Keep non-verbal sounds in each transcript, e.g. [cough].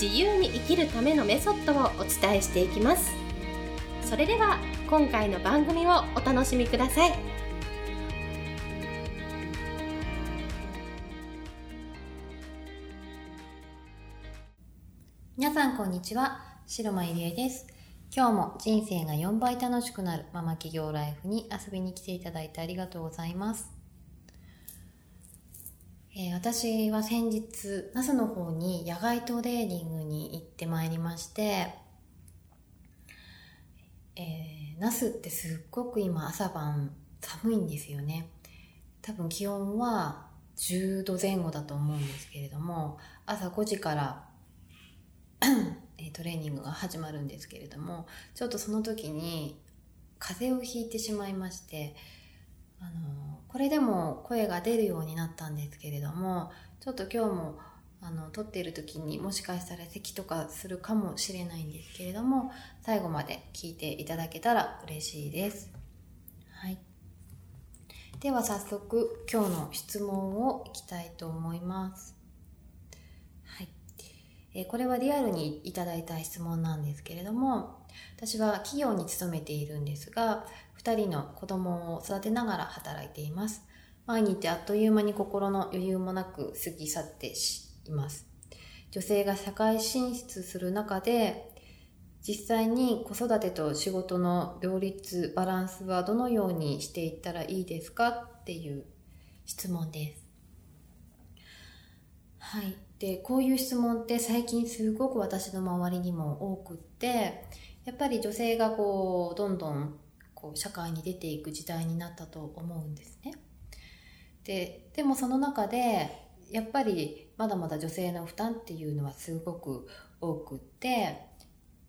自由に生きるためのメソッドをお伝えしていきます。それでは今回の番組をお楽しみください。皆さんこんにちは。白間ゆりえです。今日も人生が4倍楽しくなるママ企業ライフに遊びに来ていただいてありがとうございます。えー、私は先日、那須の方に野外トレーニングに行ってまいりまして、えー、那須ってすっごく今朝晩寒いんですよね。多分気温は10度前後だと思うんですけれども、朝5時からトレーニングが始まるんですけれども、ちょっとその時に風邪をひいてしまいまして、あのこれでも声が出るようになったんですけれどもちょっと今日もあの撮っている時にもしかしたら咳とかするかもしれないんですけれども最後まで聞いていただけたら嬉しいです。はい、では早速今日の質問をいきたいと思います。はいえー、これはリアルにいただいた質問なんですけれども私は企業に勤めているんですが2人の子供を育てながら働いています。毎日あっという間に心の余裕もなく過ぎ去っています。女性が社会進出する中で、実際に子育てと仕事の両立、バランスはどのようにしていったらいいですかっていう質問です。はい。で、こういう質問って最近すごく私の周りにも多くって、やっぱり女性がこう、どんどんこう社会に出ていく時代になったと思うんですね。ででもその中でやっぱりまだまだ女性の負担っていうのはすごく多くって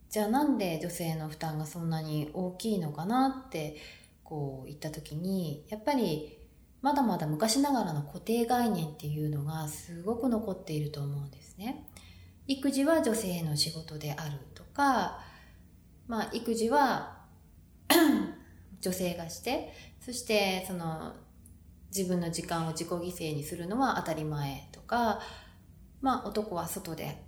じゃあなんで女性の負担がそんなに大きいのかなってこう言った時にやっぱりまだまだ昔ながらの固定概念っていうのがすごく残っていると思うんですね。育児は女性の仕事であるとか、まあ、育児は女性がしてそしてその自分の時間を自己犠牲にするのは当たり前とか、まあ、男は外で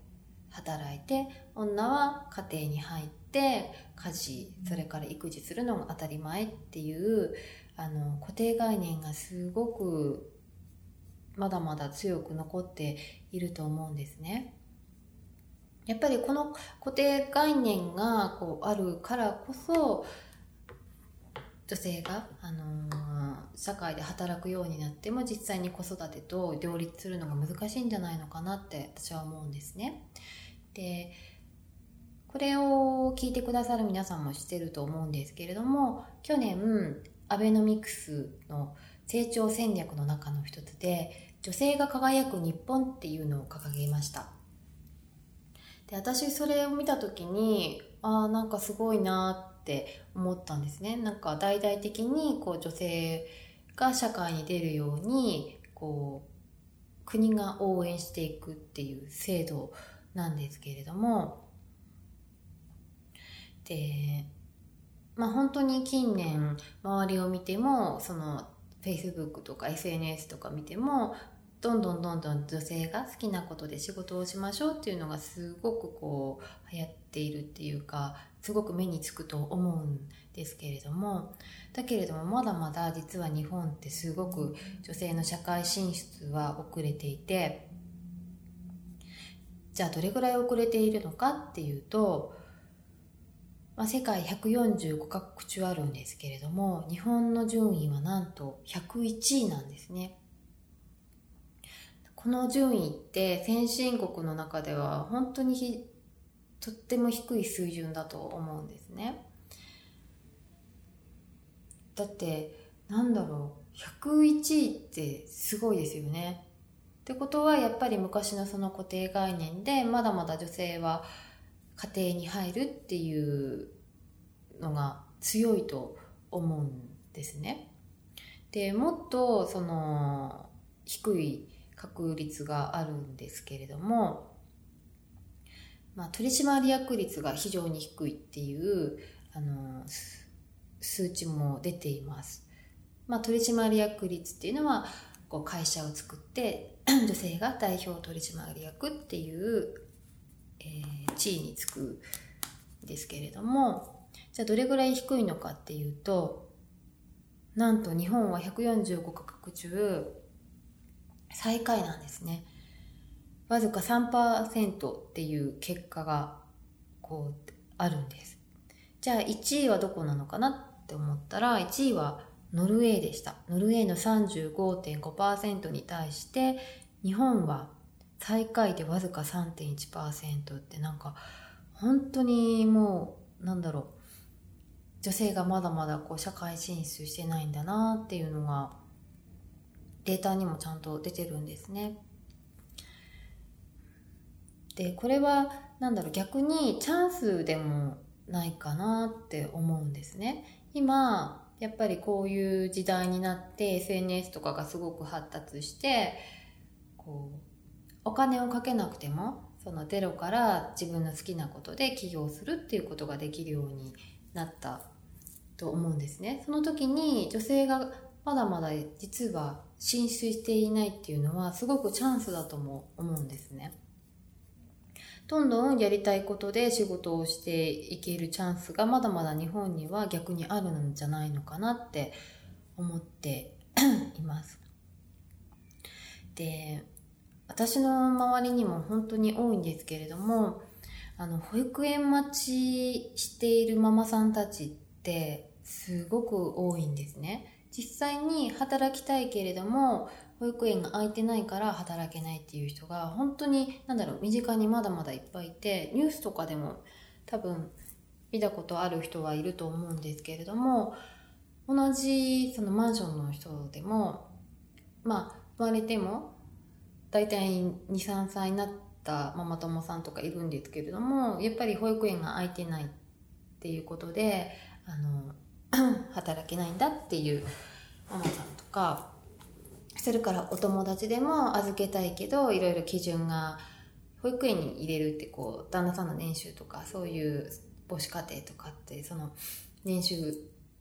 働いて女は家庭に入って家事それから育児するのが当たり前っていうあの固定概念がすごくまだまだ強く残っていると思うんですね。やっぱりこの固定概念がこうあるからこそ女性が、あのー、社会で働くようになっても実際に子育てと両立するのが難しいんじゃないのかなって私は思うんですね。でこれを聞いてくださる皆さんも知ってると思うんですけれども去年アベノミクスの成長戦略の中の一つで女性が輝く日本っていうのを掲げましたで私それを見た時にああなんかすごいなって思ったんですね。なんか大々的にこう女性が社会に出るようにこう国が応援していくっていう制度なんですけれどもでまあ本当に近年周りを見てもその Facebook とか SNS とか見てもどんどんどんどん女性が好きなことで仕事をしましょうっていうのがすごくこう流行っているっていうかすごく目につくと思うんですけれどもだけれどもまだまだ実は日本ってすごく女性の社会進出は遅れていてじゃあどれぐらい遅れているのかっていうと、まあ、世界145カ国中あるんですけれども日本の順位はなんと101位なんですね。この順位って先進国の中では本当にとっても低い水準だと思うんですね。だってなんだろう101位ってすごいですよね。ってことはやっぱり昔のその固定概念でまだまだ女性は家庭に入るっていうのが強いと思うんですね。でもっとその低い確率があるんですけれども、まあ、取締役率が非常に低いっていうあの数値も出ています。まあ、取締役率っていうのはこう会社を作って [clears throat] 女性が代表取締役っていう、えー、地位につくんですけれどもじゃあどれぐらい低いのかっていうとなんと日本は145カ国中最下位なんですね。わずか3%っていう結果がこうあるんです。じゃあ1位はどこなのかなって思ったら1位はノルウェーでした。ノルウェーの35.5%に対して日本は最下位でわずか3.1%ってなんか本当にもうなんだろう。女性がまだまだこう社会進出してないんだなっていうのがデータにもちゃんと出てるんですね。でこれはなんだろう逆にチャンスでもないかなって思うんですね。今やっぱりこういう時代になって SNS とかがすごく発達してこうお金をかけなくてもそのゼロから自分の好きなことで起業するっていうことができるようになったと思うんですね。その時に女性がまだまだ実は進出していないっていうのはすごくチャンスだとも思うんですね。どんどんやりたいことで仕事をしていけるチャンスがまだまだ日本には逆にあるんじゃないのかなって思っています。で、私の周りにも本当に多いんですけれども、あの、保育園待ちしているママさんたちってすごく多いんですね。実際に働きたいけれども保育園が空いてないから働けないっていう人が本当に何だろう身近にまだまだいっぱいいてニュースとかでも多分見たことある人はいると思うんですけれども同じそのマンションの人でもまあ生まれても大体23歳になったママ友さんとかいるんですけれどもやっぱり保育園が空いてないっていうことであの [clears throat] 働けないんだっていうママさんとかそれからお友達でも預けたいけどいろいろ基準が保育園に入れるってこう旦那さんの年収とかそういう母子家庭とかってその年収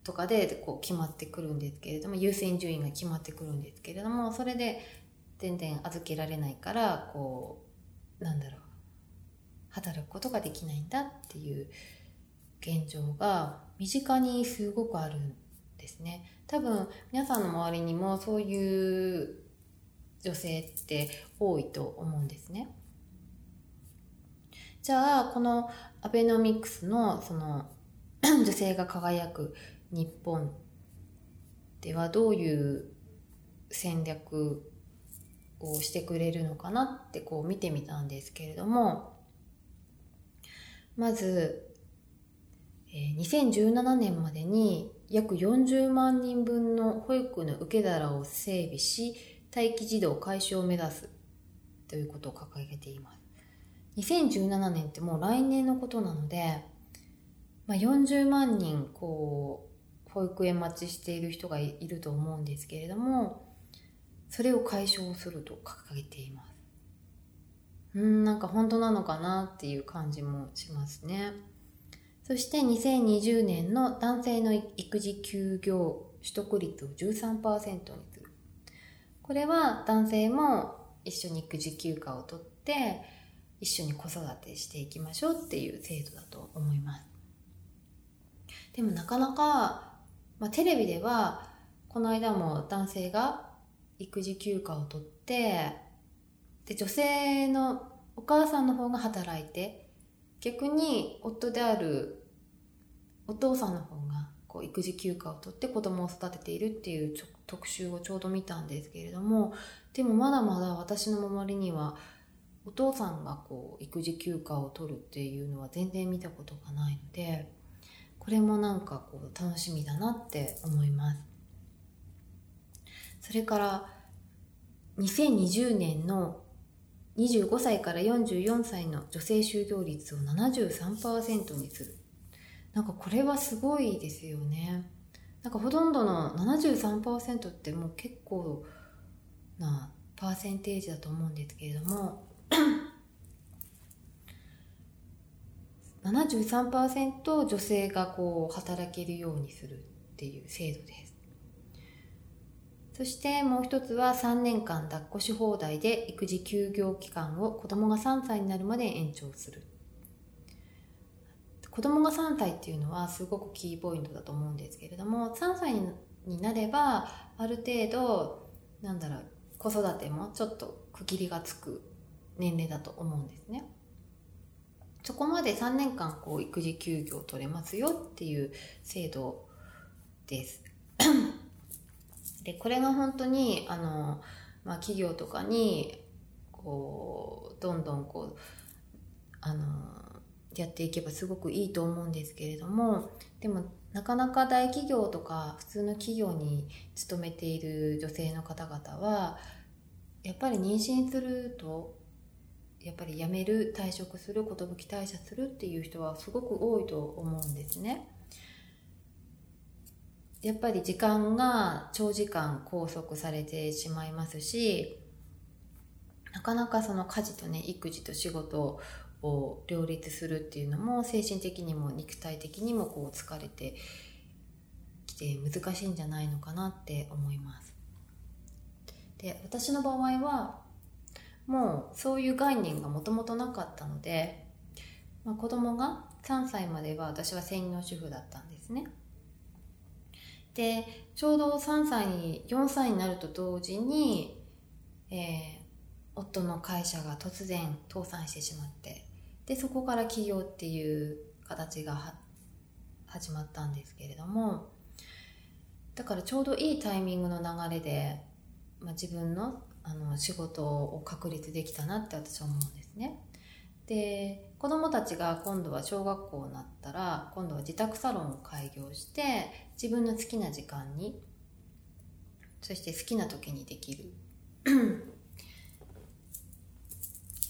とかでこう決まってくるんですけれども優先順位が決まってくるんですけれどもそれで全然預けられないからこうなんだろう働くことができないんだっていう現状が身近にすごくあるんですね。多分皆さんの周りにもそういう女性って多いと思うんですね。じゃあこのアベノミクスのその [clears throat] 女性が輝く日本ではどういう戦略をしてくれるのかなってこう見てみたんですけれどもまず、2017年までに約40万人分の保育の受け皿を整備し、待機児童解消を目指すということを掲げています。2017年ってもう来年のことなので、まあ、40万人、こう、保育園待ちしている人がいると思うんですけれども、それを解消すると掲げています。うん、なんか本当なのかなっていう感じもしますね。そして2020年の男性の育児休業取得率を13%にする。これは男性も一緒に育児休暇を取って一緒に子育てしていきましょうっていう制度だと思います。でもなかなか、まあ、テレビではこの間も男性が育児休暇を取ってで女性のお母さんの方が働いて逆に夫であるお父さんの方がこう育児休暇を取って子供を育てているっていう特集をちょうど見たんですけれどもでもまだまだ私の周りにはお父さんがこう育児休暇を取るっていうのは全然見たことがないのでこれもなんかこう楽しみだなって思います。それから2020年の25歳から44歳の女性就業率を73%にする。なんかこれはすごいですよね。なんかほとんどの73%ってもう結構なパーセンテージだと思うんですけれども73%女性がこう働けるようにするっていう制度です。そしてもう一つは3年間抱っこし放題で育児休業期間を子供が3歳になるまで延長する子供が3歳っていうのはすごくキーポイントだと思うんですけれども3歳になればある程度なんだろう子育てもちょっと区切りがつく年齢だと思うんですね。そこまで3年間こう育児休業取れますよっていう制度です。でこれが本当にあの、まあ、企業とかにこうどんどんこうあのやっていけばすごくいいと思うんですけれどもでもなかなか大企業とか普通の企業に勤めている女性の方々はやっぱり妊娠するとやっぱり辞める退職する寿退社するっていう人はすごく多いと思うんですね。やっぱり時間が長時間拘束されてしまいますしなかなかその家事とね育児と仕事を両立するっていうのも精神的にも肉体的にもこう疲れてきて難しいんじゃないのかなって思います。で私の場合はもうそういう概念がもともとなかったので、まあ、子供が3歳までは私は専業主婦だったんですね。でちょうど3歳に4歳になると同時に、えー、夫の会社が突然倒産してしまってでそこから起業っていう形が始まったんですけれどもだからちょうどいいタイミングの流れで、まあ、自分のあの仕事を確立できたなって私は思うんですね。で子どもたちが今度は小学校になったら今度は自宅サロンを開業して自分の好きな時間にそして好きな時にできる。[clears throat]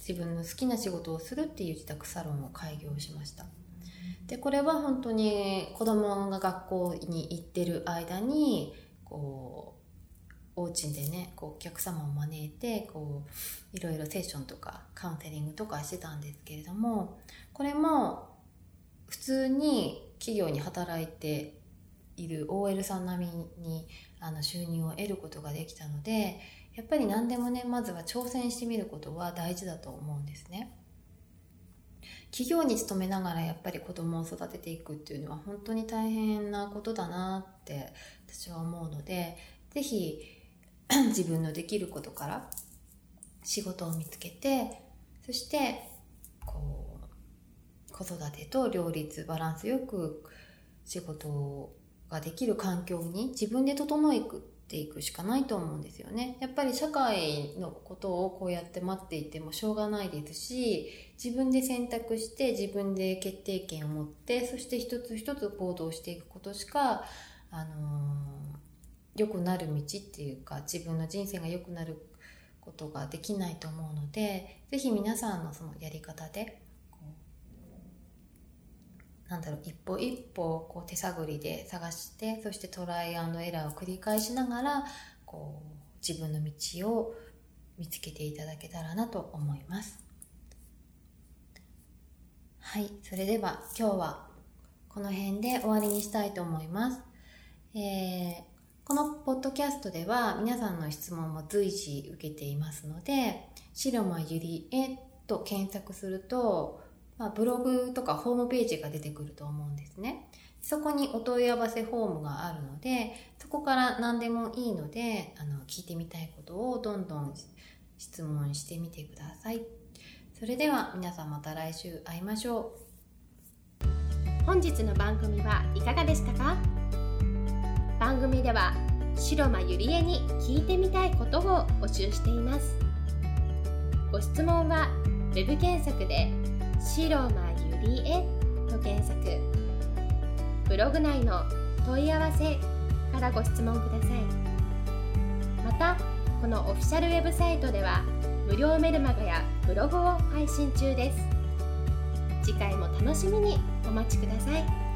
自分の好きな仕事をするっていう自宅サロンを開業しました。でこれは本当に子供が学校に行ってる間にこうお家でねこうお客様を招いてこういろいろセッションとかカウンセリングとかしてたんですけれどもこれも普通に企業に働いている OL さん並みにあの収入を得ることができたのでやっぱり何でもねまずは挑戦してみることは大事だと思うんですね。企業に勤めながらやっぱり子供を育てていくっていうのは本当に大変なことだなって私は思うので是非 [clears throat] 自分のできることから仕事を見つけてそしてこう子育てと両立バランスよく仕事ができる環境に自分で整えていくしかないと思うんですよね。やっぱり社会のことをこうやって待っていてもしょうがないですし、自分で選択して自分で決定権を持って、そして一つ一つ行動していくことしか、あのー、良くなる道っていうか、自分の人生が良くなることができないと思うので、ぜひ皆さんのそのやり方で、なんだろう一歩一歩こう手探りで探してそしてトライアンドエラーを繰り返しながらこう自分の道を見つけていただけたらなと思います。はいそれでは今日はこの辺で終わりにしたいと思います、えー、このポッドキャストでは皆さんの質問も随時受けていますので白間ゆりえと検索するとまあ、ブログとかホームページが出てくると思うんですね。そこにお問い合わせフォームがあるので、そこから何でもいいので、あの、聞いてみたいことをどんどん質問してみてください。それでは皆さんまた来週会いましょう。本日の番組はいかがでしたか？番組では白間ゆりえに聞いてみたいことを募集しています。ご質問は web 検索で白間ゆりえと検索ブログ内の問い合わせからご質問くださいまたこのオフィシャルウェブサイトでは無料メルマガやブログを配信中です次回も楽しみにお待ちください